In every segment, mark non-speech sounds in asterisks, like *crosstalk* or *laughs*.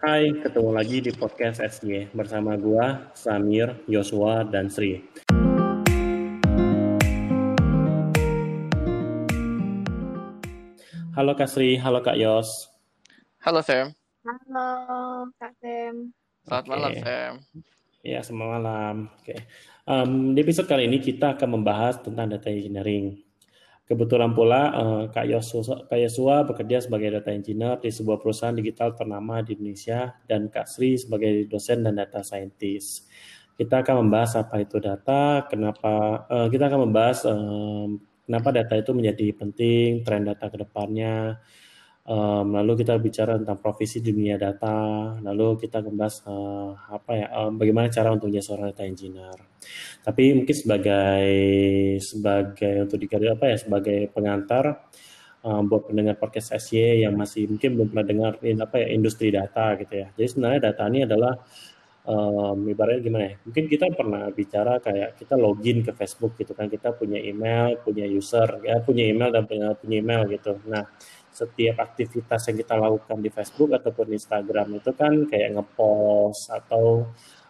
Hai, ketemu lagi di podcast SG bersama gua, Samir, Yosua, dan Sri. Halo Kak Sri, halo Kak Yos. Halo Sam. Halo Kak Sam. Selamat Oke. malam Sam. Ya, selamat malam. Oke. Em, di episode kali ini kita akan membahas tentang data engineering. Kebetulan pula eh, Kak Yosua, Kak Yosua bekerja sebagai data engineer di sebuah perusahaan digital ternama di Indonesia dan Kak Sri sebagai dosen dan data scientist. Kita akan membahas apa itu data, kenapa eh, kita akan membahas em, kenapa data itu menjadi penting, tren data ke depannya, Em, lalu kita bicara tentang profesi dunia data, lalu kita membahas eh, apa ya, em, bagaimana cara untuk jadi seorang data engineer. Tapi mungkin sebagai sebagai untuk dikatakan apa ya, sebagai pengantar em, buat pendengar podcast SY yang masih mungkin belum pernah dengar in- apa ya industri data gitu ya. Jadi sebenarnya data ini adalah em, ibaratnya gimana ya? Mungkin kita pernah bicara kayak kita login ke Facebook gitu kan, kita punya email, punya user, ya punya email dan punya, punya email gitu. Nah, setiap aktivitas yang kita lakukan di Facebook ataupun Instagram itu kan kayak ngepost atau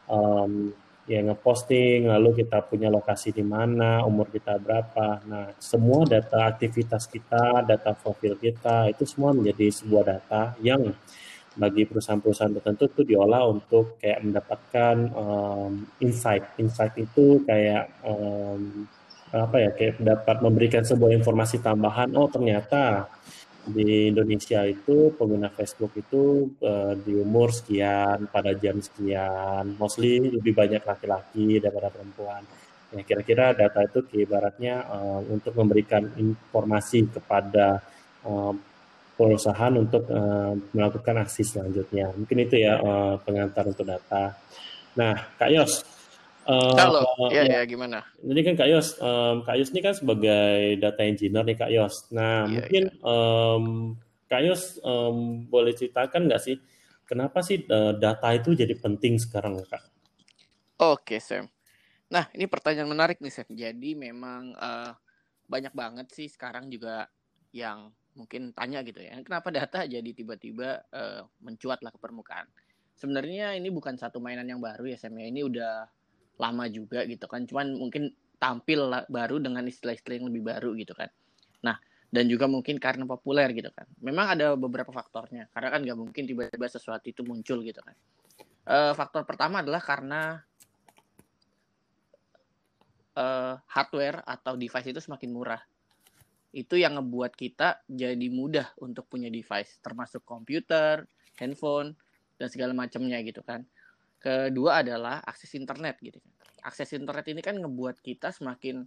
em, ya ngeposting, lalu kita punya lokasi di mana, umur kita berapa. Nah, semua data aktivitas kita, data profil kita itu semua menjadi sebuah data yang bagi perusahaan-perusahaan tertentu itu diolah untuk kayak mendapatkan em, insight. Insight itu kayak em, apa ya kayak dapat memberikan sebuah informasi tambahan. Oh ternyata di Indonesia itu pengguna Facebook itu eh, di umur sekian pada jam sekian, mostly lebih banyak laki-laki daripada perempuan. Ya kira-kira data itu ibaratnya eh, untuk memberikan informasi kepada eh, perusahaan untuk eh, melakukan aksi selanjutnya. Mungkin itu ya eh, pengantar untuk data. Nah, Kak Yos, Halo. eh, Iya ya, ya gimana? jadi kan Kak Yos, em, Kak Yos ini kan sebagai data engineer nih Kak Yos. Nah, Iya mungkin iya. em, Kak Yos em, boleh ceritakan nggak sih kenapa sih eh, data itu jadi penting sekarang Kak? Oke Sam. Nah ini pertanyaan menarik nih Sam. Jadi memang eh, banyak banget sih sekarang juga yang mungkin tanya gitu ya. Kenapa data jadi tiba-tiba eh, mencuat lah ke permukaan? Sebenarnya ini bukan satu mainan yang baru ya Sam ya. Ini udah lama juga gitu kan. Cuman mungkin tampil baru dengan istilah-istilah yang lebih baru gitu kan. Nah, dan juga mungkin karena populer gitu kan. Memang ada beberapa faktornya. Karena kan nggak mungkin tiba-tiba sesuatu itu muncul gitu kan. Eh, faktor pertama adalah karena eh, hardware atau device itu semakin murah. Itu yang ngebuat kita jadi mudah untuk punya device, termasuk komputer, handphone, dan segala macamnya gitu kan. Kedua adalah akses internet gitu kan. Akses internet ini kan ngebuat kita semakin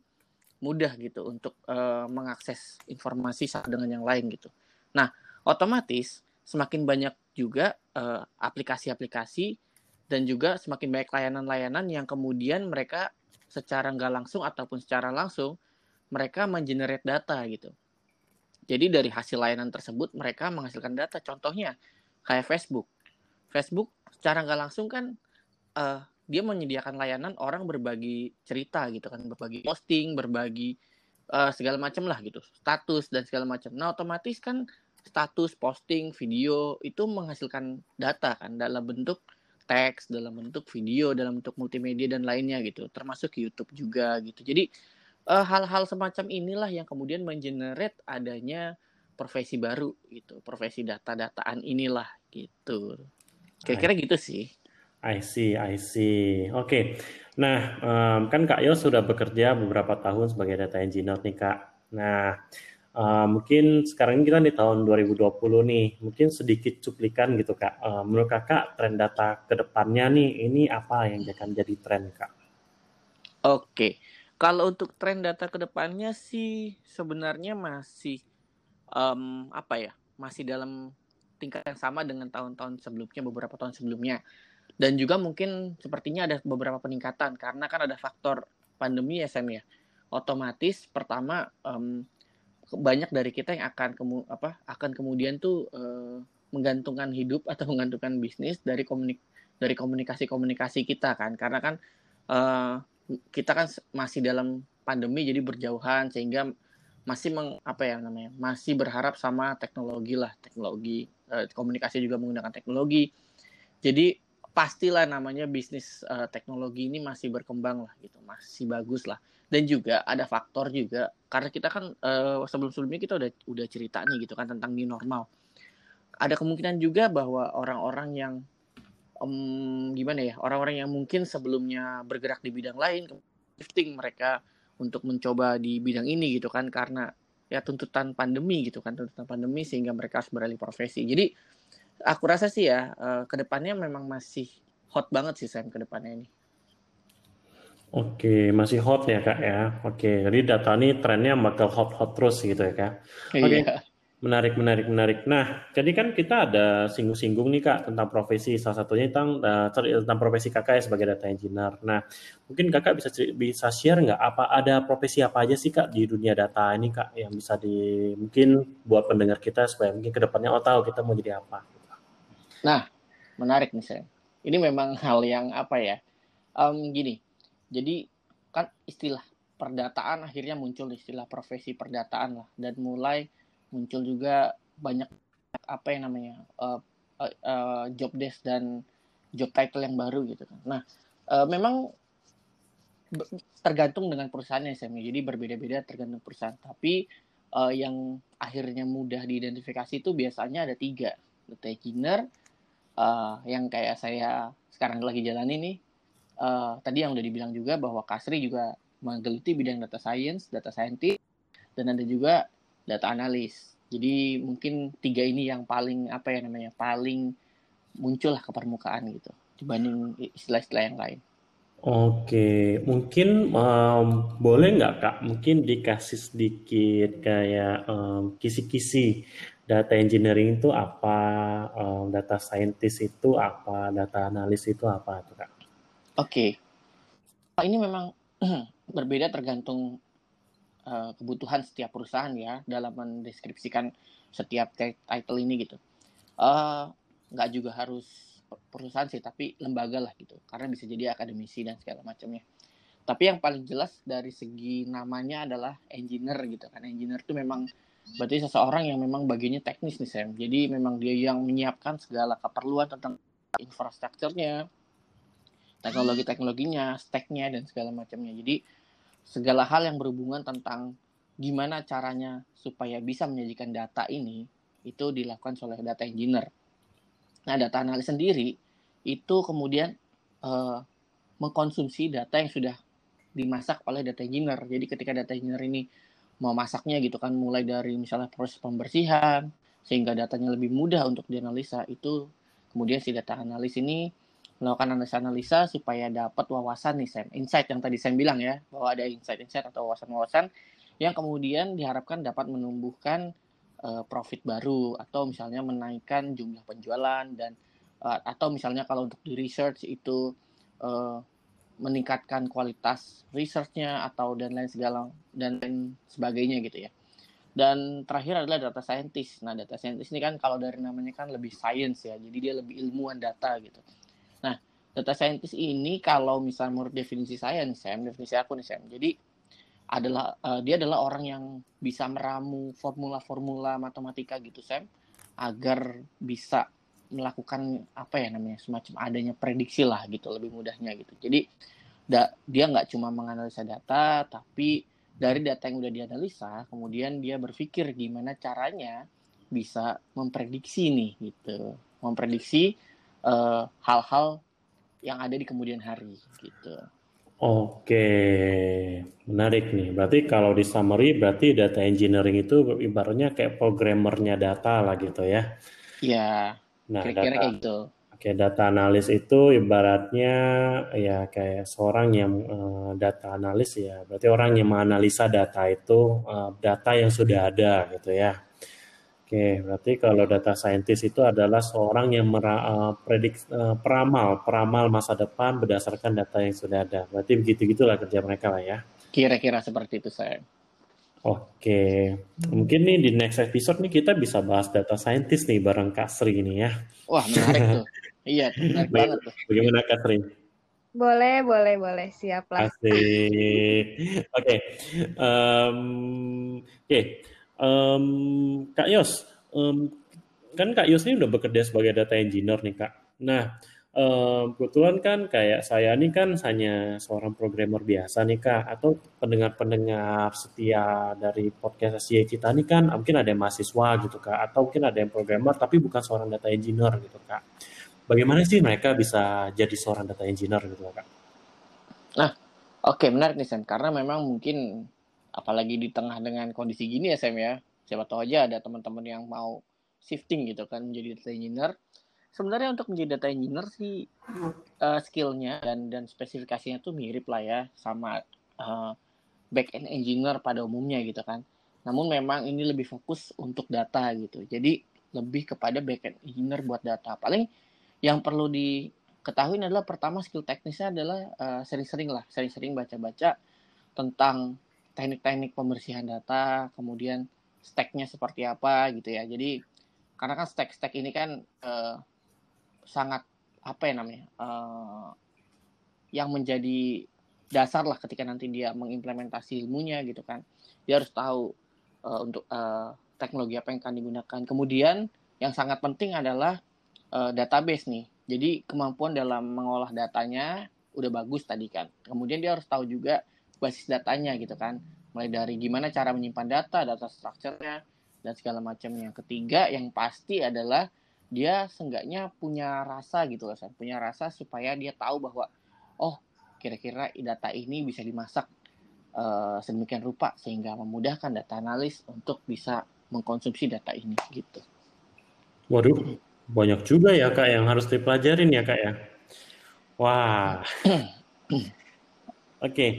mudah gitu untuk eh, mengakses informasi satu dengan yang lain gitu. Nah, otomatis semakin banyak juga eh, aplikasi-aplikasi dan juga semakin banyak layanan-layanan yang kemudian mereka secara nggak langsung ataupun secara langsung mereka mengenerate data gitu. Jadi dari hasil layanan tersebut mereka menghasilkan data. Contohnya kayak Facebook. Facebook secara nggak langsung kan eh, dia menyediakan layanan orang berbagi cerita gitu kan, berbagi posting, berbagi eh, segala macam lah gitu, status dan segala macam. Nah otomatis kan status, posting, video itu menghasilkan data kan dalam bentuk teks, dalam bentuk video, dalam bentuk multimedia dan lainnya gitu, termasuk YouTube juga gitu. Jadi eh, hal-hal semacam inilah yang kemudian mengenerate adanya profesi baru gitu, profesi data-dataan inilah gitu. Kira-kira gitu sih. I see, I see. Oke. Nah, em, kan Kak Yos sudah bekerja beberapa tahun sebagai data engineer nih Kak. Nah, eh, mungkin sekarang kita di tahun 2020 nih, mungkin sedikit cuplikan gitu Kak. Eh, menurut Kakak tren data ke depannya nih, ini apa yang akan jadi tren Kak? Oke, kalau untuk tren data ke depannya sih sebenarnya masih em, apa ya, masih dalam tingkat yang sama dengan tahun-tahun sebelumnya, beberapa tahun sebelumnya. Dan juga mungkin sepertinya ada beberapa peningkatan karena kan ada faktor pandemi ya Sam ya. Otomatis pertama em, banyak dari kita yang akan kemu apa akan kemudian tuh eh, menggantungkan hidup *laughs* atau menggantungkan bisnis dari komunik dari komunikasi-komunikasi kita kan. Karena kan eh, kita kan masih dalam pandemi jadi berjauhan sehingga masih meng, apa ya namanya masih berharap sama teknologi lah. Teknologi eh, komunikasi juga menggunakan teknologi. Jadi pastilah namanya bisnis uh, teknologi ini masih berkembang lah gitu, masih bagus lah. Dan juga ada faktor juga karena kita kan uh, sebelum-sebelumnya kita udah udah cerita nih gitu kan tentang new normal. Ada kemungkinan juga bahwa orang-orang yang um, gimana ya, orang-orang yang mungkin sebelumnya bergerak di bidang lain shifting mereka untuk mencoba di bidang ini gitu kan karena ya tuntutan pandemi gitu kan tuntutan pandemi sehingga mereka harus beralih profesi. Jadi aku rasa sih ya uh, ke depannya memang masih hot banget sih Sam ke depannya ini. Oke, masih hot ya kak ya. Oke, jadi data ini trennya bakal hot-hot terus gitu ya kak. Oke, iya. menarik, menarik, menarik. Nah, jadi kan kita ada singgung-singgung nih kak tentang profesi. Salah satunya tentang uh, tentang profesi kakak ya sebagai data engineer. Nah, mungkin kakak bisa bisa share nggak apa ada profesi apa aja sih kak di dunia data ini kak yang bisa di mungkin buat pendengar kita supaya mungkin ke depannya oh tahu kita mau jadi apa. Nah, menarik nih saya. Ini memang hal yang apa ya? Um, gini, jadi kan istilah perdataan akhirnya muncul istilah profesi perdataan lah dan mulai muncul juga banyak apa yang namanya uh, uh, uh, job desk dan job title yang baru gitu kan. Nah, uh, memang tergantung dengan perusahaannya sih, jadi berbeda-beda tergantung perusahaan. Tapi uh, yang akhirnya mudah diidentifikasi itu biasanya ada tiga, data engineer, uh, yang kayak saya sekarang lagi jalan ini uh, tadi yang udah dibilang juga bahwa Kasri juga menggeluti bidang data science, data scientist, dan ada juga data analis. Jadi mungkin tiga ini yang paling apa ya namanya paling muncul ke permukaan gitu dibanding istilah-istilah yang lain. Oke, mungkin um, boleh nggak kak? Mungkin dikasih sedikit kayak um, kisi-kisi data engineering itu apa, um, data scientist itu apa, data analis itu apa tuh kak? Oke, okay. ini memang *clears throat* berbeda tergantung uh, kebutuhan setiap perusahaan ya dalam mendeskripsikan setiap title ini gitu. Uh, nggak juga harus perusahaan sih, tapi lembaga lah gitu, karena bisa jadi akademisi dan segala macamnya. Tapi yang paling jelas dari segi namanya adalah engineer gitu kan. Engineer itu memang berarti seseorang yang memang bagiannya teknis nih Sam. Jadi memang dia yang menyiapkan segala keperluan tentang infrastrukturnya, teknologi-teknologinya, stacknya dan segala macamnya. Jadi segala hal yang berhubungan tentang gimana caranya supaya bisa menyajikan data ini itu dilakukan oleh data engineer. Nah, data analis sendiri itu kemudian uh, mengkonsumsi data yang sudah dimasak oleh data engineer. Jadi ketika data engineer ini memasaknya gitu kan mulai dari misalnya proses pembersihan sehingga datanya lebih mudah untuk dianalisa. Itu kemudian si data analis ini melakukan analisa-analisa supaya dapat wawasan nih Sam, insight yang tadi saya bilang ya bahwa ada insight-insight atau wawasan-wawasan yang kemudian diharapkan dapat menumbuhkan uh, profit baru atau misalnya menaikkan jumlah penjualan dan uh, atau misalnya kalau untuk di research itu uh, meningkatkan kualitas researchnya atau dan lain segala dan lain sebagainya gitu ya. Dan terakhir adalah data scientist. Nah, data scientist ini kan kalau dari namanya kan lebih science ya, jadi dia lebih ilmuwan data gitu. Nah, data scientist ini kalau misalnya menurut definisi saya nih Sam, definisi aku nih Sam, jadi adalah uh, dia adalah orang yang bisa meramu formula-formula matematika gitu Sam, agar bisa melakukan apa ya namanya semacam adanya prediksi lah gitu lebih mudahnya gitu jadi da, dia nggak cuma menganalisa data tapi dari data yang udah dianalisa kemudian dia berpikir gimana caranya bisa memprediksi nih gitu memprediksi eh, hal-hal uh, yang ada di kemudian hari gitu Oke, menarik nih. Berarti kalau di summary, berarti data engineering itu ibaratnya kayak programmernya data lah gitu ya? Iya. Nah, kira-kira kayak gitu. Oke, data analis itu ibaratnya ya kayak seorang yang uh, data analis ya, berarti orang yang menganalisa data itu uh, data yang sudah ada gitu ya. Oke, berarti kalau data scientist itu adalah seorang yang mera, uh, predik, uh, peramal, peramal masa depan berdasarkan data yang sudah ada. Berarti begitu gitulah kerja mereka lah ya. Kira-kira seperti itu saya. Oke, mungkin nih di next episode nih kita bisa bahas data scientist nih bareng Kak Sri ini ya. Wah menarik tuh. *laughs* iya, menarik banget tuh. Bagaimana Kak Sri? Boleh, boleh, boleh. Siap lah. Asik. Oke. Um, Oke. Okay. Um, Kak Yos, um, kan Kak Yos ini udah bekerja sebagai data engineer nih Kak. Nah, Kebetulan kan kayak saya ini kan hanya seorang programmer biasa nih kak, atau pendengar-pendengar setia dari podcast SCA kita ini kan mungkin ada yang mahasiswa gitu kak, atau mungkin ada yang programmer tapi bukan seorang data engineer gitu kak. Bagaimana sih mereka bisa jadi seorang data engineer gitu kak? Nah, oke okay, menarik nih Sam, karena memang mungkin apalagi di tengah dengan kondisi gini ya Sam ya, siapa tahu aja ada teman-teman yang mau shifting gitu kan menjadi data engineer sebenarnya untuk menjadi data engineer sih uh, skillnya dan dan spesifikasinya tuh mirip lah ya sama uh, back end engineer pada umumnya gitu kan. Namun memang ini lebih fokus untuk data gitu. Jadi lebih kepada back end engineer buat data. Paling yang perlu diketahui adalah pertama skill teknisnya adalah uh, sering-sering lah, sering-sering baca-baca tentang teknik-teknik pembersihan data, kemudian stacknya seperti apa gitu ya. Jadi karena kan stack-stack ini kan uh, sangat apa ya namanya uh, yang menjadi dasar lah ketika nanti dia mengimplementasi ilmunya gitu kan. Dia harus tahu uh, untuk uh, teknologi apa yang akan digunakan. Kemudian yang sangat penting adalah uh, database nih. Jadi kemampuan dalam mengolah datanya udah bagus tadi kan. Kemudian dia harus tahu juga basis datanya gitu kan. Mulai dari gimana cara menyimpan data data strukturnya dan segala macamnya. Ketiga yang pasti adalah dia seenggaknya punya rasa gitu loh, punya rasa supaya dia tahu bahwa oh kira-kira data ini bisa dimasak uh, sedemikian rupa sehingga memudahkan data analis untuk bisa mengkonsumsi data ini gitu. Waduh, banyak juga ya kak yang harus dipelajarin ya kak ya. Wah. *clears throat* Oke, okay.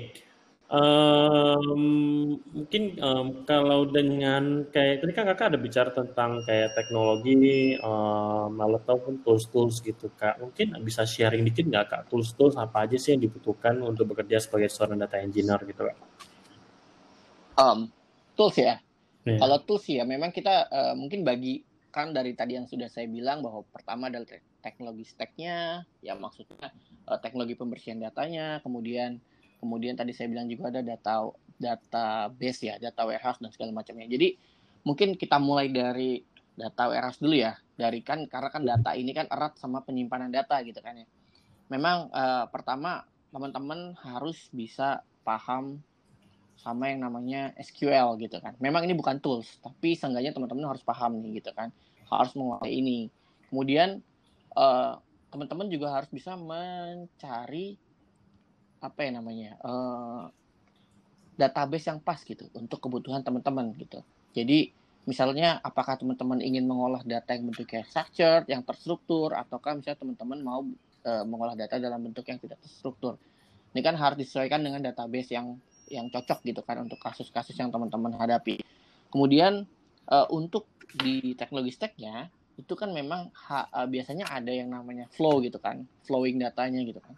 Um, mungkin um, kalau dengan kayak tadi kan kakak ada bicara tentang kayak teknologi, um, ataupun tools-tools gitu kak. Mungkin bisa sharing dikit nggak kak tools-tools apa aja sih yang dibutuhkan untuk bekerja sebagai seorang data engineer gitu kak? Um, tools ya. Yeah. Kalau tools ya memang kita uh, mungkin bagi kan dari tadi yang sudah saya bilang bahwa pertama adalah teknologi stacknya, ya maksudnya uh, teknologi pembersihan datanya, kemudian kemudian tadi saya bilang juga ada data database ya, data warehouse dan segala macamnya. Jadi mungkin kita mulai dari data warehouse dulu ya, dari kan karena kan data ini kan erat sama penyimpanan data gitu kan ya. Memang uh, pertama teman-teman harus bisa paham sama yang namanya SQL gitu kan. Memang ini bukan tools, tapi seenggaknya teman-teman harus paham nih gitu kan. Harus menguasai ini. Kemudian uh, teman-teman juga harus bisa mencari apa ya namanya uh, database yang pas gitu untuk kebutuhan teman-teman gitu. Jadi misalnya apakah teman-teman ingin mengolah data yang bentuknya structured, yang terstruktur, ataukah misalnya teman-teman mau uh, mengolah data dalam bentuk yang tidak terstruktur. Ini kan harus disesuaikan dengan database yang yang cocok gitu kan untuk kasus-kasus yang teman-teman hadapi. Kemudian uh, untuk di teknologi stacknya itu kan memang ha, uh, biasanya ada yang namanya flow gitu kan, flowing datanya gitu kan.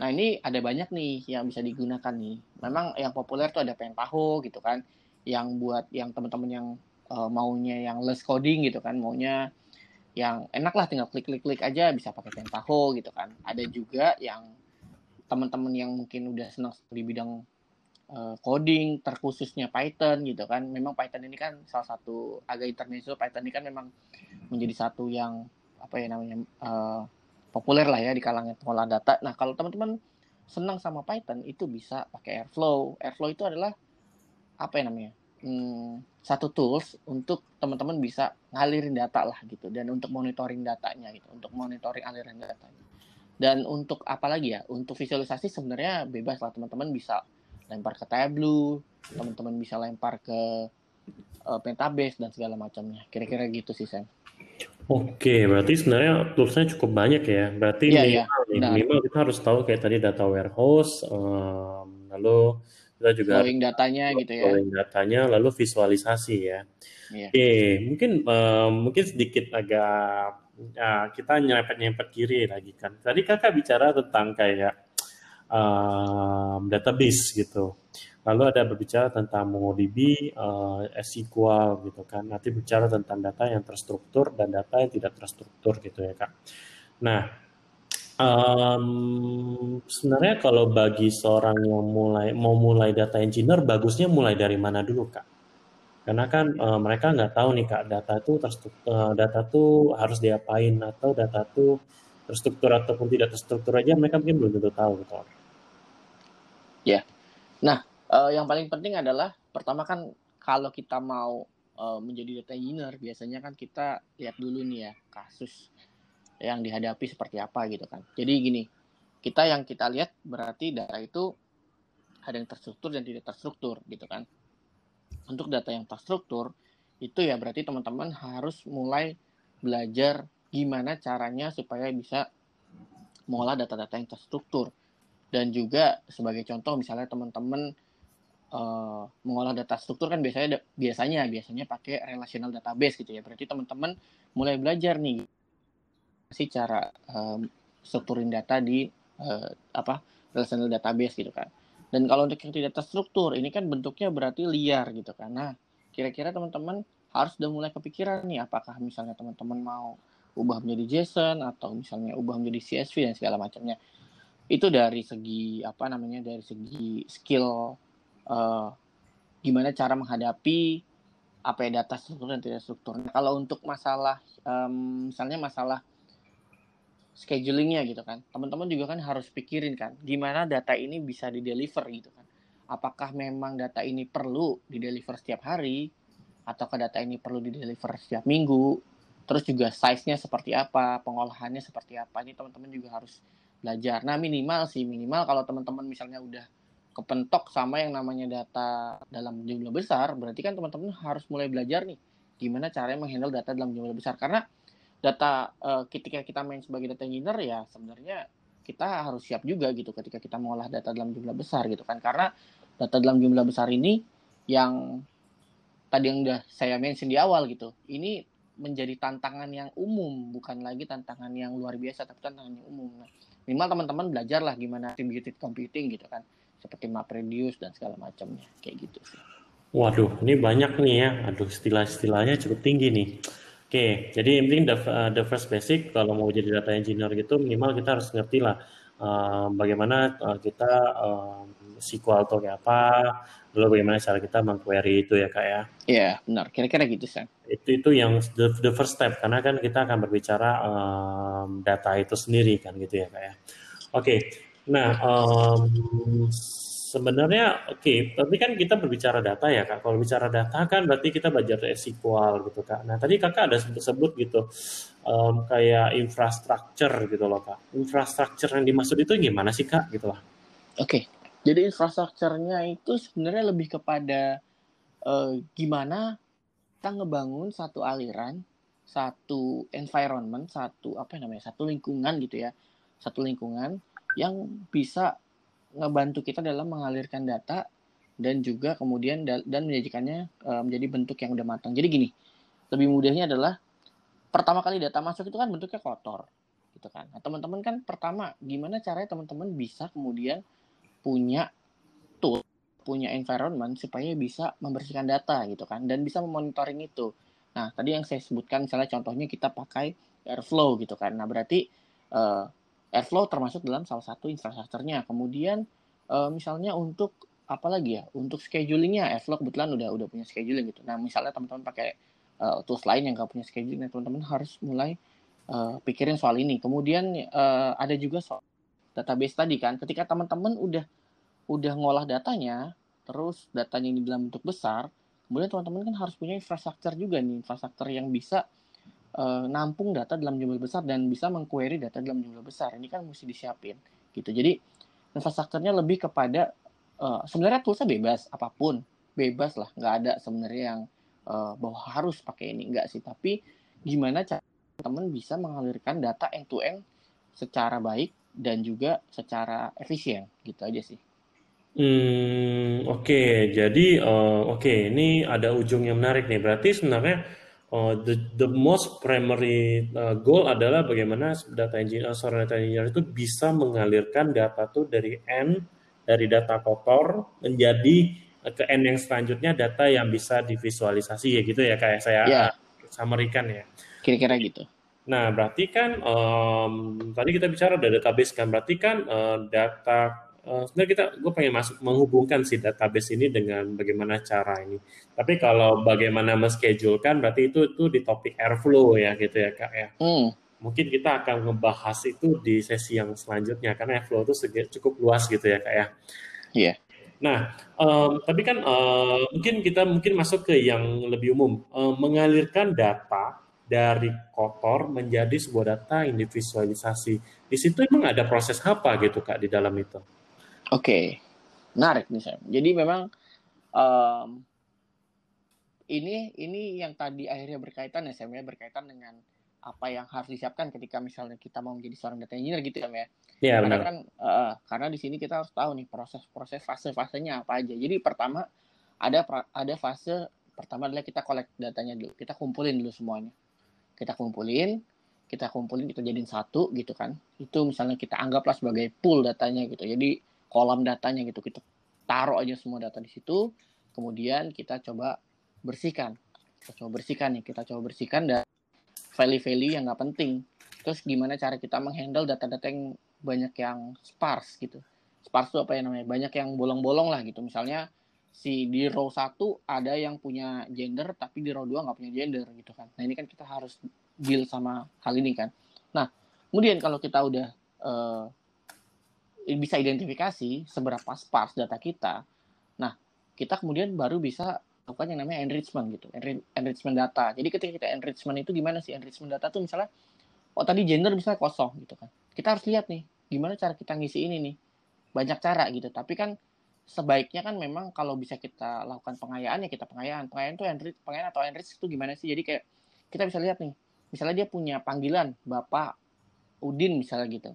Nah ini ada banyak nih yang bisa digunakan nih. Memang yang populer tuh ada Pentaho gitu kan, yang buat yang teman-teman yang uh, maunya yang less coding gitu kan, maunya yang enak lah tinggal klik-klik-klik aja bisa pakai Pentaho gitu kan. Ada juga yang teman-teman yang mungkin udah senang di bidang uh, coding terkhususnya Python gitu kan. Memang Python ini kan salah satu agak internasional Python ini kan memang menjadi satu yang apa ya namanya uh, populer lah ya di kalangan pengolah data. Nah, kalau teman-teman senang sama Python itu bisa pakai Airflow. Airflow itu adalah apa ya namanya? Hmm, satu tools untuk teman-teman bisa ngalirin data lah gitu dan untuk monitoring datanya gitu, untuk monitoring aliran datanya. Dan untuk apa lagi ya? Untuk visualisasi sebenarnya bebas lah teman-teman bisa lempar ke Tableau, teman-teman bisa lempar ke uh, Pentabase dan segala macamnya. Kira-kira gitu sih, Sam. Oke, berarti sebenarnya toolsnya cukup banyak ya. Berarti yeah, iya. minimal, yeah. Nah. minimal kita harus tahu kayak tadi data warehouse, um, lalu kita juga flowing datanya gitu ya. Flowing datanya, lalu visualisasi ya. Yeah. Oke, mungkin um, mungkin sedikit agak ya, kita nyerempet-nyerempet kiri lagi kan. Tadi kakak bicara tentang kayak um, database gitu. Lalu ada berbicara tentang MongoDB, uh, SQL gitu kan. Nanti bicara tentang data yang terstruktur dan data yang tidak terstruktur gitu ya kak. Nah, um, sebenarnya kalau bagi seorang yang mulai mau mulai data engineer, bagusnya mulai dari mana dulu kak? Karena kan uh, mereka nggak tahu nih kak data itu terstruktur, uh, data tuh harus diapain atau data tuh terstruktur ataupun tidak terstruktur aja mereka mungkin belum tentu tahu gitu. Ya. Nah, uh, yang paling penting adalah pertama kan kalau kita mau uh, menjadi data engineer biasanya kan kita lihat dulu nih ya kasus yang dihadapi seperti apa gitu kan. Jadi gini, kita yang kita lihat berarti data itu ada yang terstruktur dan tidak terstruktur gitu kan. Untuk data yang terstruktur itu ya berarti teman-teman harus mulai belajar gimana caranya supaya bisa mengolah data-data yang terstruktur dan juga sebagai contoh misalnya teman-teman uh, mengolah data struktur kan biasanya biasanya biasanya pakai relational database gitu ya. Berarti teman-teman mulai belajar nih sih cara um, strukturin data di uh, apa relational database gitu kan. Dan kalau untuk yang tidak terstruktur ini kan bentuknya berarti liar gitu kan. Nah kira-kira teman-teman harus udah mulai kepikiran nih apakah misalnya teman-teman mau ubah menjadi JSON atau misalnya ubah menjadi CSV dan segala macamnya. Itu dari segi apa namanya dari segi skill uh, gimana cara menghadapi apa ya data struktur dan tidak struktur. Nah, kalau untuk masalah um, misalnya masalah schedulingnya gitu kan, teman-teman juga kan harus pikirin kan, gimana data ini bisa di deliver gitu kan. Apakah memang data ini perlu di deliver setiap hari, ataukah data ini perlu di deliver setiap minggu, terus juga size-nya seperti apa, pengolahannya seperti apa, ini teman-teman juga harus belajar. Nah minimal sih minimal kalau teman-teman misalnya udah kepentok sama yang namanya data dalam jumlah besar, berarti kan teman-teman harus mulai belajar nih gimana caranya menghandle data dalam jumlah besar. Karena data uh, ketika kita main sebagai data engineer ya sebenarnya kita harus siap juga gitu ketika kita mengolah data dalam jumlah besar gitu kan. Karena data dalam jumlah besar ini yang tadi yang udah saya mention di awal gitu, ini menjadi tantangan yang umum, bukan lagi tantangan yang luar biasa, tapi tantangan yang umum. Nah, minimal teman-teman belajar lah gimana distributed computing gitu kan seperti MapReduce dan segala macamnya kayak gitu sih. Waduh, ini banyak nih ya. Aduh, istilah-istilahnya cukup tinggi nih. Oke, jadi yang penting the, uh, the first basic kalau mau jadi data engineer gitu minimal kita harus ngerti lah uh, bagaimana uh, kita uh, SQL atau kayak apa, lalu bagaimana cara kita mengquery itu ya kak ya. Iya, benar. Kira-kira gitu sih itu itu yang the, the first step karena kan kita akan berbicara um, data itu sendiri kan gitu ya kak ya. Oke, okay. Nah um, sebenarnya oke, tapi kan kita berbicara data ya kak. Kalau bicara data kan berarti kita belajar SQL gitu kak. Nah tadi kakak ada sebut-sebut gitu um, kayak infrastructure gitu loh kak. Infrastructure yang dimaksud itu gimana sih kak gitu lah? Oke, jadi infrastrukturnya itu sebenarnya lebih kepada uh, gimana kita ngebangun satu aliran, satu environment, satu apa namanya, satu lingkungan gitu ya, satu lingkungan yang bisa ngebantu kita dalam mengalirkan data dan juga kemudian dan menjadikannya uh, menjadi bentuk yang udah matang. Jadi gini, lebih mudahnya adalah pertama kali data masuk itu kan bentuknya kotor, gitu kan. Nah, teman-teman kan pertama gimana caranya teman-teman bisa kemudian punya tool punya environment supaya bisa membersihkan data gitu kan dan bisa memonitoring itu. Nah, tadi yang saya sebutkan misalnya contohnya kita pakai Airflow gitu kan. Nah, berarti uh, Airflow termasuk dalam salah satu infrastrukturnya. Kemudian uh, misalnya untuk apa lagi ya? Untuk schedulingnya Airflow kebetulan udah udah punya scheduling gitu. Nah, misalnya teman-teman pakai uh, tools lain yang nggak punya scheduling, nah, teman-teman harus mulai uh, pikirin soal ini. Kemudian uh, ada juga soal database tadi kan. Ketika teman-teman udah udah ngolah datanya, terus datanya ini dalam bentuk besar, kemudian teman-teman kan harus punya infrastruktur juga nih, infrastruktur yang bisa uh, nampung data dalam jumlah besar dan bisa mengquery data dalam jumlah besar. Ini kan mesti disiapin gitu. Jadi infrastrukturnya lebih kepada uh, sebenarnya toolsnya bebas apa pun, bebas lah, nggak ada sebenarnya yang uh, bahwa harus pakai ini enggak sih, tapi gimana cara teman bisa mengalirkan data end to end secara baik dan juga secara efisien gitu aja sih. Hmm, oke. Jadi, uh, oke, ini ada ujung yang menarik nih. Berarti sebenarnya uh, the the most primary uh, goal adalah bagaimana data engineer, seorang data engineer itu bisa mengalirkan data tuh dari N, dari data kotor menjadi ke N yang selanjutnya data yang bisa divisualisasi ya gitu ya kayak saya yeah. samarikan ya. Kira-kira gitu. Nah, berarti kan um, tadi kita bicara ada database kan, berarti kan uh, data uh, sebenarnya kita gue pengen masuk menghubungkan si database ini dengan bagaimana cara ini. Tapi kalau bagaimana menschedulekan berarti itu itu di topik airflow ya gitu ya kak ya. Hmm. mungkin kita akan membahas itu di sesi yang selanjutnya karena flow itu cukup luas gitu ya kak ya. Iya. Yeah. Nah, um, tapi kan uh, mungkin kita mungkin masuk ke yang lebih umum, um, mengalirkan data dari kotor menjadi sebuah data yang divisualisasi. Di situ emang ada proses apa gitu kak di dalam itu? Oke, okay. menarik nih Sam. Jadi memang um, ini ini yang tadi akhirnya berkaitan ya Sam ya berkaitan dengan apa yang harus disiapkan ketika misalnya kita mau menjadi seorang data engineer gitu ya, ya. Iya karena kan uh, karena di sini kita harus tahu nih proses-proses fase-fasenya apa aja. Jadi pertama ada ada fase pertama adalah kita collect datanya dulu, kita kumpulin dulu semuanya. Kita kumpulin, kita kumpulin kita jadiin satu gitu kan. Itu misalnya kita anggaplah sebagai pool datanya gitu. Jadi kolam datanya gitu kita taruh aja semua data di situ. Kemudian kita coba bersihkan. Kita coba bersihkan nih, kita coba bersihkan dan value-value yang nggak penting. Terus gimana cara kita menghandle data-data yang banyak yang sparse gitu. Sparse itu apa ya namanya? Banyak yang bolong-bolong lah gitu. Misalnya si di row 1 ada yang punya gender tapi di row 2 nggak punya gender gitu kan. Nah ini kan kita harus deal sama hal ini kan. Nah kemudian kalau kita udah uh, bisa identifikasi seberapa sparse data kita, nah kita kemudian baru bisa lakukan yang namanya enrichment gitu, enrichment data. Jadi ketika kita enrichment itu gimana sih enrichment data tuh misalnya, oh tadi gender misalnya kosong gitu kan. Kita harus lihat nih, gimana cara kita ngisi ini nih. Banyak cara gitu, tapi kan sebaiknya kan memang kalau bisa kita lakukan pengayaan ya kita pengayaan. Pengayaan tuh enrich, pengayaan atau enrich itu gimana sih? Jadi kayak kita bisa lihat nih, misalnya dia punya panggilan Bapak Udin misalnya gitu.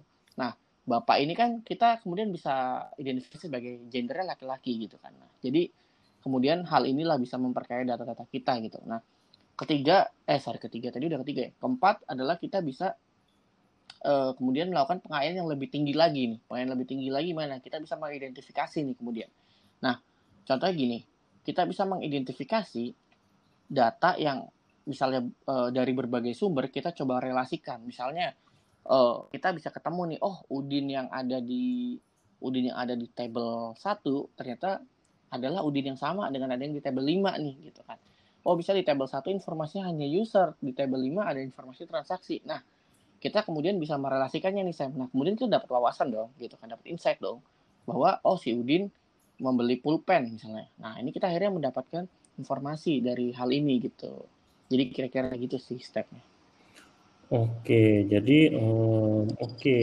Bapak ini kan kita kemudian bisa identifikasi sebagai gendernya laki-laki gitu kan. Nah, jadi kemudian hal inilah bisa memperkaya data-data kita gitu. Nah, ketiga, eh sorry ketiga tadi udah ketiga ya. Keempat adalah kita bisa uh, kemudian melakukan pengayaan yang lebih tinggi lagi nih. Pengayaan lebih tinggi lagi mana? Kita bisa mengidentifikasi nih kemudian. Nah, contohnya gini, kita bisa mengidentifikasi data yang misalnya uh, dari berbagai sumber kita coba relasikan. Misalnya uh, kita bisa ketemu nih, oh Udin yang ada di Udin yang ada di table 1 ternyata adalah Udin yang sama dengan ada yang di table 5 nih gitu kan. Oh bisa di table 1 informasinya hanya user, di table 5 ada informasi transaksi. Nah, kita kemudian bisa merelasikannya nih Sam. Nah, kemudian kita dapat wawasan dong gitu kan, dapat insight dong bahwa oh si Udin membeli pulpen misalnya. Nah, ini kita akhirnya mendapatkan informasi dari hal ini gitu. Jadi kira-kira gitu sih stepnya. Oke, jadi um, oke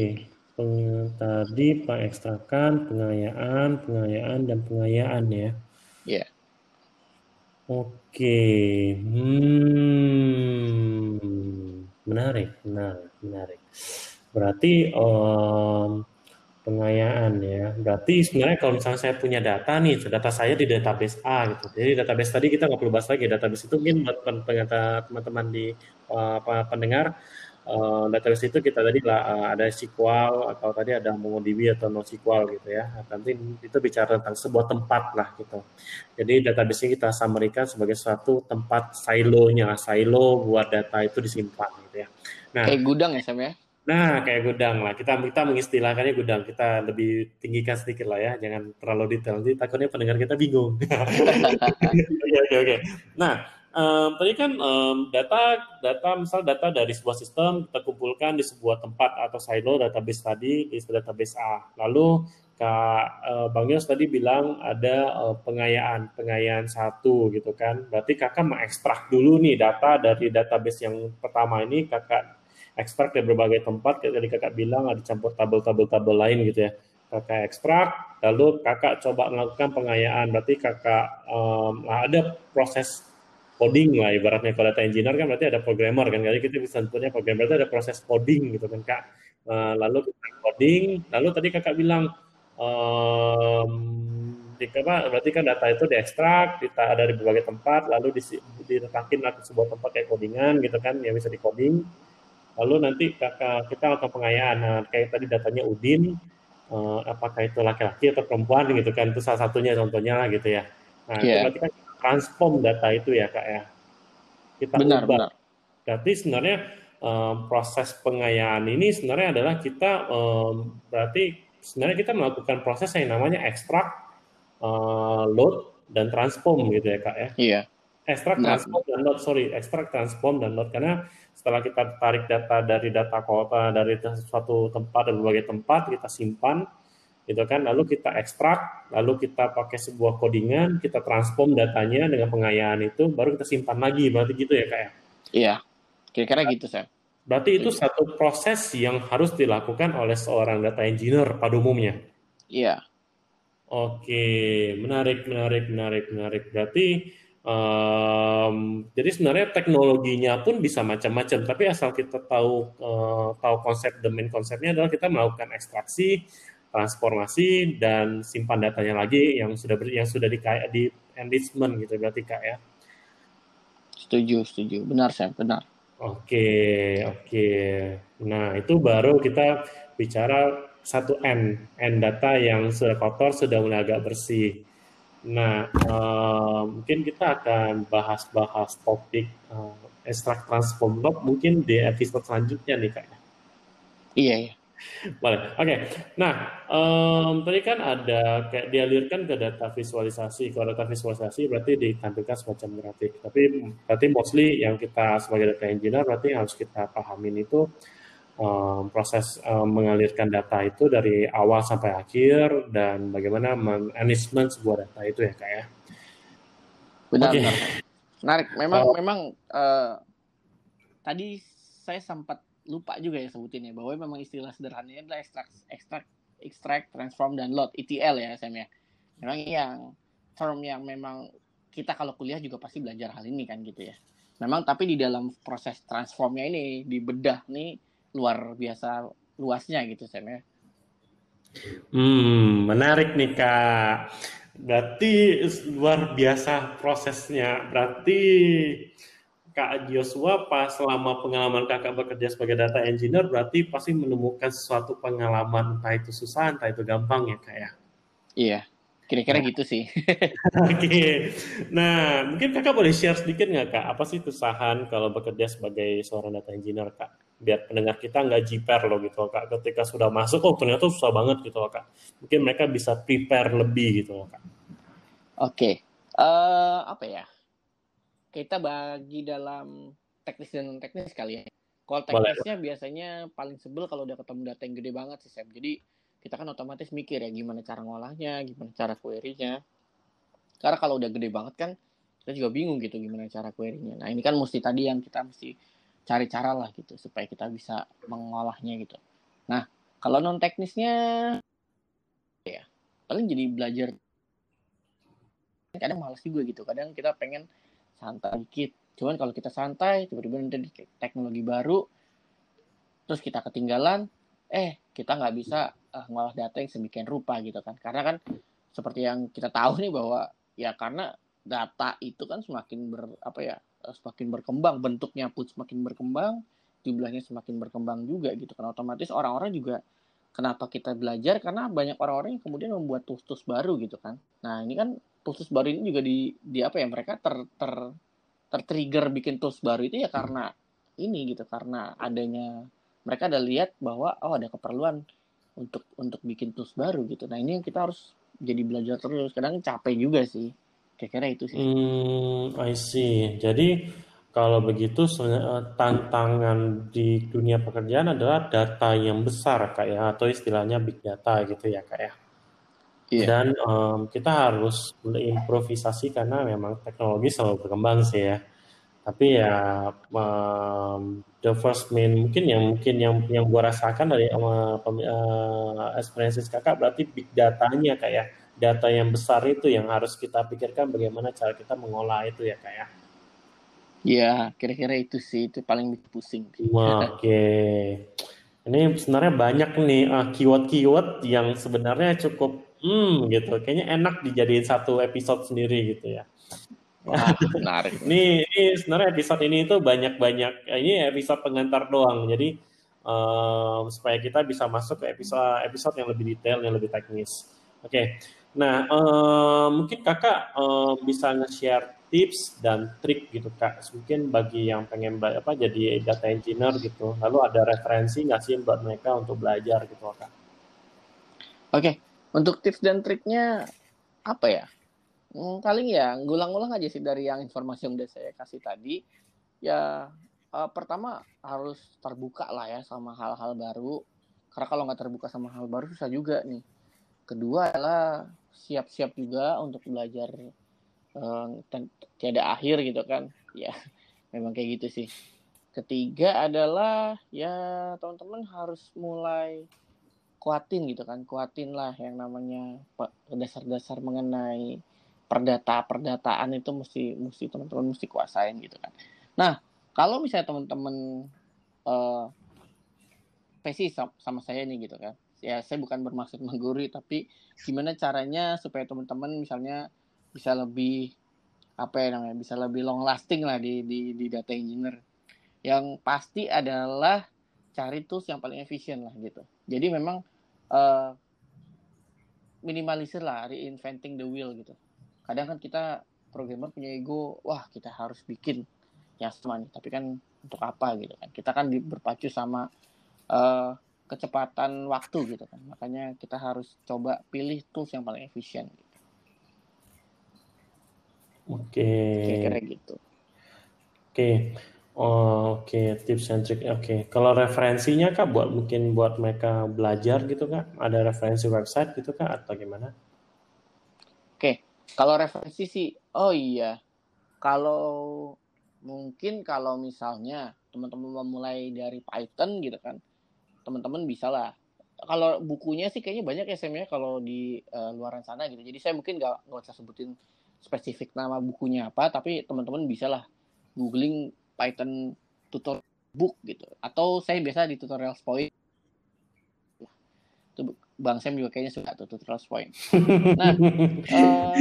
tadi pengekstrakan, pengayaan, pengayaan, dan pengayaan ya. Iya. Yeah. Oke, hmm, menarik, menarik, menarik. Berarti um, pengayaan ya. Berarti sebenarnya kalau misalnya saya punya data nih, data saya di database A gitu. Jadi database tadi kita nggak perlu bahas lagi. Database itu mungkin buat teman-teman di uh, pendengar uh, database itu kita tadi lah uh, ada SQL atau tadi ada MongoDB atau NoSQL gitu ya. Nanti itu bicara tentang sebuah tempat lah gitu. Jadi database ini kita summary-kan sebagai suatu tempat silonya, silo buat data itu disimpan gitu ya. Nah, kayak gudang ya Sam ya? Nah, kayak gudang lah. Kita kita mengistilahkannya gudang. Kita lebih tinggikan sedikit lah ya. Jangan terlalu detail. Nanti takutnya pendengar kita bingung. *laughs* Oke, oke, oke. Nah, um, tadi kan um, data data misal data dari sebuah sistem kita kumpulkan di sebuah tempat atau silo database tadi di database A. Lalu Kak uh, Bang Yos tadi bilang ada uh, pengayaan pengayaan satu gitu kan. Berarti kakak mengekstrak dulu nih data dari database yang pertama ini kakak ekstrak dari berbagai tempat. Tadi kakak bilang ada campur tabel-tabel-tabel lain gitu ya. Kakak ekstrak, lalu kakak coba melakukan pengayaan. Berarti kakak um, ada proses coding lah ibaratnya. Kalau data engineer kan berarti ada programmer kan. Jadi kita bisa sebutnya programmer itu ada proses coding gitu kan kak. Uh, lalu kita coding. Lalu tadi kakak bilang um, di, apa, berarti kan data itu diekstrak kita ada di berbagai tempat lalu diletakin ke sebuah tempat kayak codingan gitu kan yang bisa di coding lalu nanti kakak kita lakukan pengayaan nah, kayak tadi datanya Udin uh, apakah itu laki-laki atau perempuan gitu kan itu salah satunya contohnya lah gitu ya nah yeah. itu berarti kan transform data itu ya kak ya kita benar, ubah. Benar. Berarti sebenarnya um, proses pengayaan ini sebenarnya adalah kita um, berarti sebenarnya kita melakukan proses yang namanya ekstrak, uh, load dan transform gitu ya kak ya. Iya. Ekstrak, transform dan load, sorry, ekstrak, transform dan load karena setelah kita tarik data dari data kota dari suatu tempat dari berbagai tempat kita simpan gitu kan. Lalu kita ekstrak lalu kita pakai sebuah codingan kita transform datanya dengan pengayaan itu baru kita simpan lagi. Berarti gitu ya kak ya? Iya. Kira-kira gitu saya berarti itu satu proses yang harus dilakukan oleh seorang data engineer pada umumnya? Iya. Oke. Menarik menarik menarik menarik. Berarti Um, jadi sebenarnya teknologinya pun bisa macam-macam, tapi asal kita tahu uh, tahu konsep domain konsepnya adalah kita melakukan ekstraksi, transformasi dan simpan datanya lagi yang sudah ber, yang sudah di di enrichment gitu berarti kak ya. Setuju, setuju, benar saya benar. Oke, oke. Nah itu baru kita bicara satu N, N data yang sudah kotor sudah mulai agak bersih. Nah, uh, mungkin kita akan bahas-bahas topik uh, extract transform log mungkin di episode selanjutnya nih kak. Iya, iya. Boleh. Oke. Okay. Nah, um, tadi kan ada kayak dialirkan ke data visualisasi. Kalau data visualisasi berarti ditampilkan semacam grafik. Tapi berarti mostly yang kita sebagai data engineer berarti yang harus kita pahamin itu um, proses um, mengalirkan data itu dari awal sampai akhir dan bagaimana management sebuah data itu ya kak ya. Benar, okay. benar. Menarik. Memang uh, memang uh, tadi saya sempat lupa juga ya sebutin ya bahwa memang istilah sederhananya adalah extract, extract, extract, transform dan load ETL ya Sam ya. Memang yang term yang memang kita kalau kuliah juga pasti belajar hal ini kan gitu ya. Memang tapi di dalam proses transformnya ini di bedah nih luar biasa luasnya gitu Sam ya. Hmm, menarik nih Kak. Berarti luar biasa prosesnya. Berarti Kak Joshua pas selama pengalaman kakak bekerja sebagai data engineer berarti pasti menemukan sesuatu pengalaman entah itu susah entah itu gampang ya kak ya. Iya, kira-kira nah. gitu sih. *laughs* Oke, okay. nah mungkin kakak boleh share sedikit nggak kak apa sih kesusahan kalau bekerja sebagai seorang data engineer kak? Biar pendengar kita nggak jiper loh gitu kak. Ketika sudah masuk oh ternyata susah banget gitu kak. Mungkin mereka bisa prepare lebih gitu kak. Oke. Okay. uh, eh, apa ya? Kita bagi dalam teknis dan non teknis kali ya. Kalau teknisnya Boleh. biasanya paling sebel kalau udah ketemu data yang gede banget sih Sam jadi kita kan otomatis mikir ya gimana cara ngolahnya gimana cara query-nya. Karena kalau udah gede banget kan kita juga bingung gitu gimana cara query-nya. Nah ini kan mesti tadi yang kita mesti cari cara lah gitu supaya kita bisa mengolahnya gitu. Nah, kalau non teknisnya ya paling jadi belajar kadang malas juga gitu. Kadang kita pengen santai dikit. Cuman kalau kita santai tiba-tiba nanti teknologi baru terus kita ketinggalan eh kita nggak bisa uh, ngolah data yang semikian rupa gitu kan. Karena kan seperti yang kita tahu nih bahwa ya karena data itu kan semakin ber apa ya semakin berkembang bentuknya pun semakin berkembang jumlahnya semakin berkembang juga gitu kan. Otomatis orang-orang juga kenapa kita belajar? Karena banyak orang-orang yang kemudian membuat tools-tools baru gitu kan. Nah ini kan tools baru ini juga di di apa ya mereka ter ter tertrigger bikin tools baru itu ya karena ini gitu karena adanya mereka ada lihat bahwa oh ada keperluan untuk untuk bikin tools baru gitu. Nah ini yang kita harus jadi belajar terus. Kadang capek juga sih Kira-kira itu sih. Hmm, I see. Jadi kalau begitu eh, tantangan di dunia pekerjaan adalah data yang besar kak ya atau istilahnya big data gitu ya kak ya. Iya. Dan um, kita harus improvisasi karena memang teknologi selalu berkembang sih ya. Tapi ya um, the first main mungkin yang mungkin yang yang gua rasakan dari um, uh, experiences kakak berarti big datanya kayak data yang besar itu yang harus kita pikirkan bagaimana cara kita mengolah itu ya kak ya. Iya, kira-kira itu sih itu paling pusing. Oke. Okay. Ini sebenarnya banyak nih uh, keyword-keyword yang sebenarnya cukup hmm gitu. Kayaknya enak dijadiin satu episode sendiri gitu ya. Wah, menarik. *laughs* ini, ini sebenarnya episode ini itu banyak-banyak ini episode pengantar doang. Jadi um, supaya kita bisa masuk ke episode episode yang lebih detail, yang lebih teknis. Oke. Okay. Nah, uh, mungkin kakak uh, bisa nge-share tips dan trik gitu kak. Mungkin bagi yang pengen apa jadi data engineer gitu. Lalu ada referensi nggak sih buat mereka untuk belajar gitu kak? Oke, okay. untuk tips dan triknya apa ya? Hmm, paling ya ngulang-ngulang aja sih dari yang informasi yang udah saya kasih tadi. Ya uh, pertama harus terbuka lah ya sama hal-hal baru. Karena kalau nggak terbuka sama hal baru susah juga nih. Kedua adalah siap-siap juga untuk belajar uh, tiada akhir gitu kan. *laughs* Ya, memang kayak gitu sih. Ketiga adalah ya teman-teman harus mulai kuatin gitu kan, kuatin lah yang namanya dasar-dasar mengenai perdata perdataan itu mesti mesti teman-teman mesti kuasain gitu kan. Nah kalau misalnya teman-teman uh, pesi sama saya nih gitu kan, ya saya bukan bermaksud menggurui tapi gimana caranya supaya teman-teman misalnya bisa lebih apa ya namanya bisa lebih long lasting lah di di, di data engineer. Yang pasti adalah cari tools yang paling efisien lah gitu. Jadi memang uh, minimalisir lah reinventing the wheel gitu kadang kan kita programmer punya ego wah kita harus bikin yang sama tapi kan untuk apa gitu kan kita kan berpacu sama uh, kecepatan waktu gitu kan makanya kita harus coba pilih tools yang paling efisien gitu. oke okay. kira gitu oke okay. Oh, Oke, okay. tips and trick. Oke, okay. kalau referensinya kak buat mungkin buat mereka belajar gitu kak, ada referensi website gitu kak atau gimana? Oke, okay. Kalau referensi sih, oh iya. Kalau mungkin kalau misalnya teman-teman memulai dari Python gitu kan, teman-teman bisa lah. Kalau bukunya sih kayaknya banyak ya Sam ya kalau di uh, luaran sana gitu. Jadi saya mungkin nggak nggak usah sebutin spesifik nama bukunya apa, tapi teman-teman bisa lah googling Python tutorial book gitu. Atau saya biasa di tutorial point itu Bang Sam juga kayaknya suka tuh tutorial point. Nah, uh,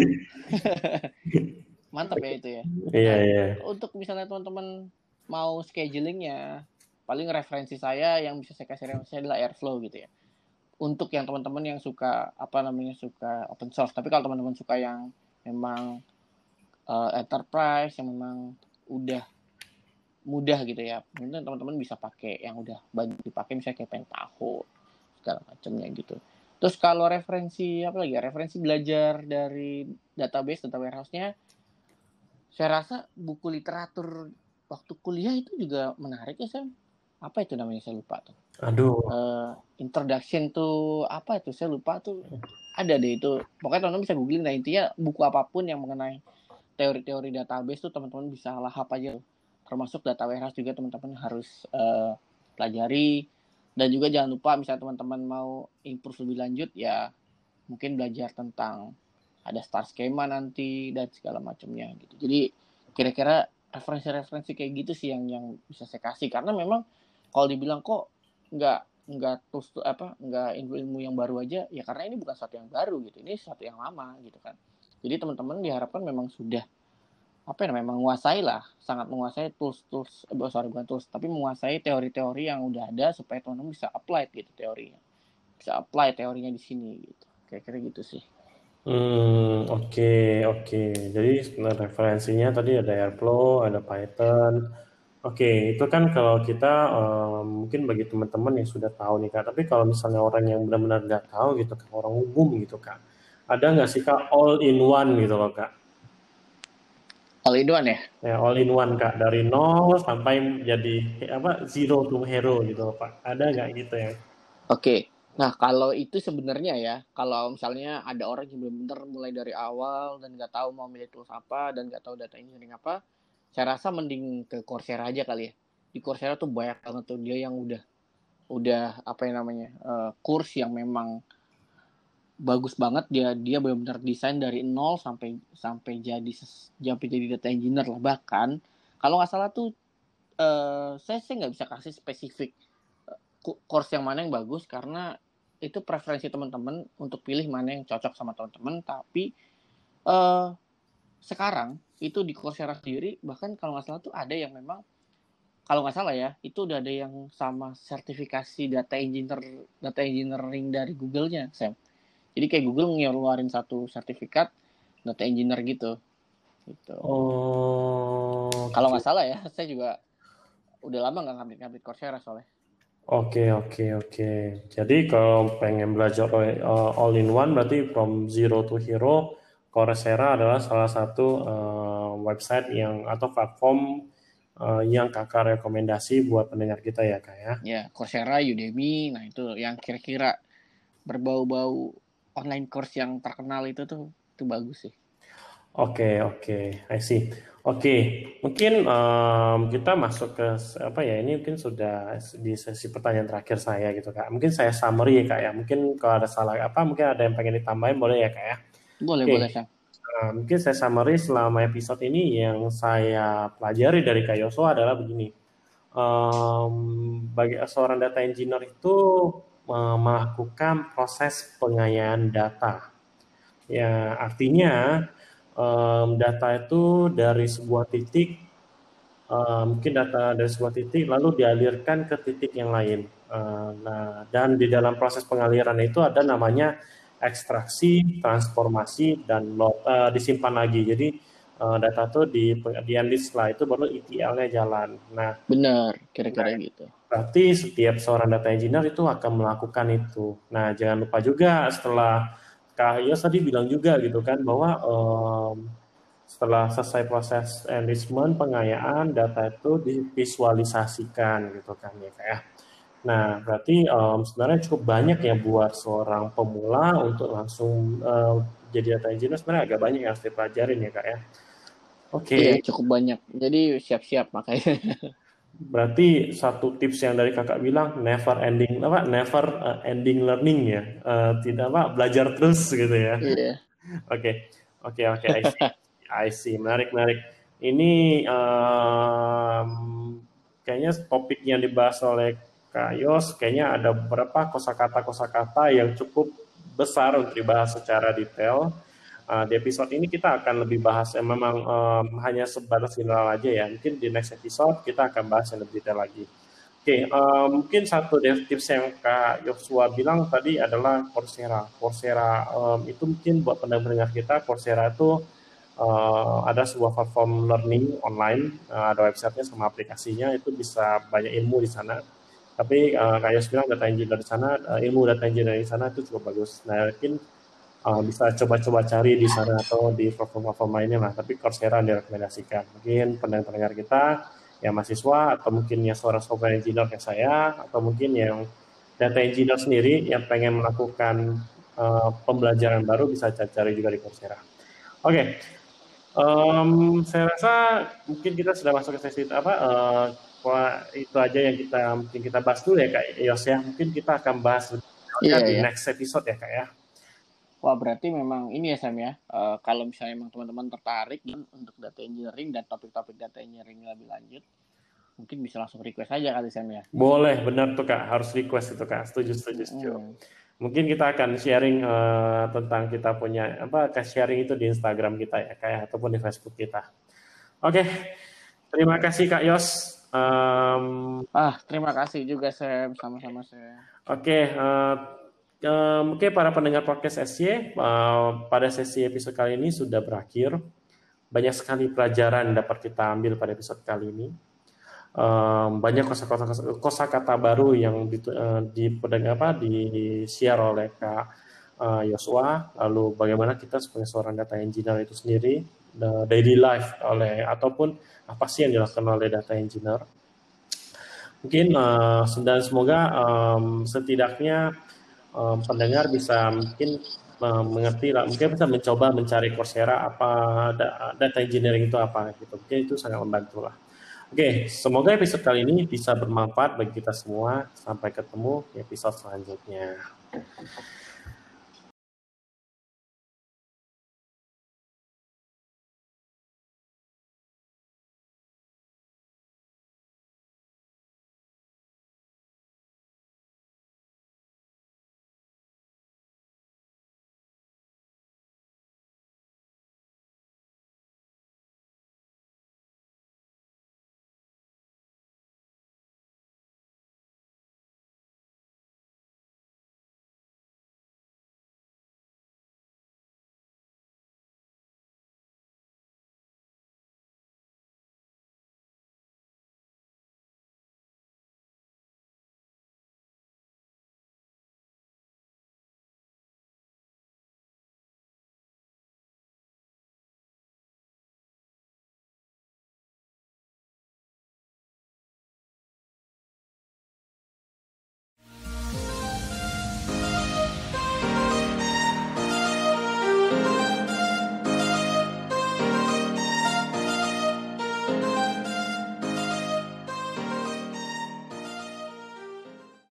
*laughs* mantap ya itu ya. Iya iya. Untuk misalnya teman-teman mau schedulingnya, paling referensi saya yang bisa saya kasih referensi adalah Airflow gitu ya. Untuk yang teman-teman yang suka apa namanya suka open source, tapi kalau teman-teman suka yang memang uh, enterprise yang memang udah mudah gitu ya, mungkin teman-teman bisa pakai yang udah banyak dipakai misalnya kayak Pentaho segala macamnya gitu. Terus kalau referensi apa lagi ya? Referensi belajar dari database data warehouse-nya saya rasa buku literatur waktu kuliah itu juga menarik ya Sam. Apa itu namanya saya lupa tuh. Aduh. Uh, introduction tuh apa itu saya lupa tuh. Ada deh itu. Pokoknya teman-teman bisa googling nah intinya buku apa pun yang mengenai teori-teori database tuh teman-teman bisa lahap aja. Termasuk data warehouse juga teman-teman harus uh, pelajari dan juga jangan lupa misalnya teman-teman mau improve lebih lanjut ya mungkin belajar tentang ada star schema nanti dan segala macamnya gitu jadi kira-kira referensi-referensi kayak gitu sih yang yang bisa saya kasih karena memang kalau dibilang kok nggak nggak terus apa nggak ilmu ilmu yang baru aja ya karena ini bukan sesuatu yang baru gitu ini sesuatu yang lama gitu kan jadi teman-teman diharapkan memang sudah apa ya memang menguasai lah sangat menguasai tools tools eh, sorry bukan tools tapi menguasai teori-teori yang udah ada supaya teman-teman bisa apply gitu teorinya bisa apply teorinya di sini gitu kayak kira gitu sih Hmm, oke, okay, oke. Okay. Jadi referensinya tadi ada Airflow, ada Python. Oke, okay, itu kan kalau kita um, mungkin bagi teman-teman yang sudah tahu nih kak. Tapi kalau misalnya orang yang benar-benar nggak tahu gitu, kak, orang umum gitu kak, ada nggak sih kak all in one gitu loh kak? all in one ya? Ya all in one kak dari nol sampai jadi apa zero to hero gitu pak. Ada nggak gitu ya? Oke. Nah kalau itu sebenarnya ya kalau misalnya ada orang yang benar-benar mulai dari awal dan nggak tahu mau milih tools apa dan nggak tahu data engineering apa, saya rasa mending ke Coursera aja kali ya. Di Coursera tuh banyak banget tuh. Dia yang udah udah apa yang namanya uh, kurs yang memang bagus banget. Dia dia benar-benar desain dari nol sampai sampai jadi sampai jadi data engineer lah bahkan. Kalau nggak salah tuh uh, saya saya nggak bisa kasih spesifik uh, course yang mana yang bagus karena itu preferensi teman-teman untuk pilih mana yang cocok sama teman-teman. Tapi uh, sekarang itu di Coursera sendiri bahkan kalau nggak salah tuh ada yang memang kalau nggak salah ya itu udah ada yang sama sertifikasi data engineer data engineering dari Google-nya Sam jadi kayak Google ngeluarin satu sertifikat data engineer gitu. Gitu. Oh. Kalau nggak salah ya, *laughs* saya juga udah lama nggak ngambil-ngambil Coursera soalnya. Oke, okay, oke, okay, oke. Okay. Jadi kalau pengen belajar all in one berarti from zero to hero, Coursera adalah salah satu uh, website yang atau platform uh, yang kakak rekomendasi buat pendengar kita ya kak ya. Ya, Coursera, Udemy, nah itu yang kira-kira berbau-bau online course yang terkenal itu tuh itu bagus sih. Oke okay, oke, okay. I see. Oke, okay. mungkin um, kita masuk ke apa ya? Ini mungkin sudah di sesi pertanyaan terakhir saya gitu kak. Mungkin saya summary ya kak ya. Mungkin kalau ada salah apa, mungkin ada yang pengen ditambahin boleh ya kak ya. Boleh okay. boleh kak. Uh, mungkin saya summary selama episode ini yang saya pelajari dari Kak adalah begini. Um, bagi seorang data engineer itu melakukan proses pengayaan data. Ya, artinya um, data itu dari sebuah titik, um, mungkin data dari sebuah titik lalu dialirkan ke titik yang lain. Uh, nah, dan di dalam proses pengaliran itu ada namanya ekstraksi, transformasi, dan load, uh, disimpan lagi. Jadi uh, data itu di di setelah itu baru ETL-nya jalan. Nah, benar, kira-kira nah, gitu. Berarti setiap seorang data engineer itu akan melakukan itu. Nah, jangan lupa juga setelah Kak Yos tadi bilang juga gitu kan bahwa um, setelah selesai proses enrichment, pengayaan, data itu divisualisasikan gitu kan ya Kak ya. Nah, berarti um, sebenarnya cukup banyak ya buat seorang pemula untuk langsung uh, jadi data engineer sebenarnya agak banyak yang harus dipelajarin ya Kak ya. Oke. Okay. Iya, cukup banyak. Jadi siap-siap makanya. *laughs* Berarti satu tips yang dari kakak bilang never ending apa never uh, ending learning ya, uh, tidak apa belajar terus gitu ya. Iya. *laughs* Oke oke oke I see I see menarik menarik. Ini um, kayaknya topik yang dibahas oleh Kak Yos kayaknya ada beberapa kosakata kosakata yang cukup besar untuk dibahas secara detail uh, di episode ini kita akan lebih bahas yang memang um, hanya sebatas general aja ya. Mungkin di next episode kita akan bahas yang lebih detail lagi. Oke, okay, um, mungkin satu tips yang Kak Yosua bilang tadi adalah Coursera. Coursera um, itu mungkin buat pendengar kita, Coursera itu uh, ada sebuah platform learning online, uh, ada websitenya sama aplikasinya, itu bisa banyak ilmu di sana. Tapi uh, Kak Yos bilang data engineer di sana, uh, ilmu data engineer di sana itu cukup bagus. Nah, mungkin uh, bisa coba-coba cari di sana atau di platform-platform lainnya lah. Tapi Coursera direkomendasikan. Mungkin pendengar-pendengar kita yang mahasiswa atau mungkin yang seorang software engineer kayak saya atau mungkin yang data engineer sendiri yang pengen melakukan uh, pembelajaran baru bisa cari juga di Coursera. Oke, okay. um, saya rasa mungkin kita sudah masuk ke sesi apa uh, itu aja yang kita mungkin kita bahas dulu ya kak Yos ya. Mungkin kita akan bahas yeah, di yeah. next episode ya kak ya. Wah berarti memang ini ya Sam ya. Uh, kalau misalnya memang teman-teman tertarik untuk data engineering dan topik-topik data engineering lebih lanjut, mungkin bisa langsung request aja kali Sam ya. Boleh, benar tuh kak. Harus request itu kak. Setuju, setuju, setuju. Hmm. Mungkin kita akan sharing uh, tentang kita punya apa sharing itu di Instagram kita ya kayak ataupun di Facebook kita. Oke, okay. terima kasih kak Yos. Um, ah, terima kasih juga Sam, sama-sama saya. Oke, okay, uh, Um, Oke, okay, para pendengar podcast SY, uh, pada sesi episode kali ini sudah berakhir. Banyak sekali pelajaran dapat kita ambil pada episode kali ini. Um, banyak kosakata baru yang di, uh, di apa di share oleh Kak uh, Yosua. Lalu bagaimana kita sebagai seorang data engineer itu sendiri, daily life oleh ataupun apa sih yang dilakukan oleh data engineer. Mungkin uh, dan semoga um, setidaknya um, pendengar bisa mungkin mengerti lah, mungkin bisa mencoba mencari Coursera apa data engineering itu apa gitu. Mungkin itu sangat membantu lah. Oke, semoga episode kali ini bisa bermanfaat bagi kita semua. Sampai ketemu di episode selanjutnya.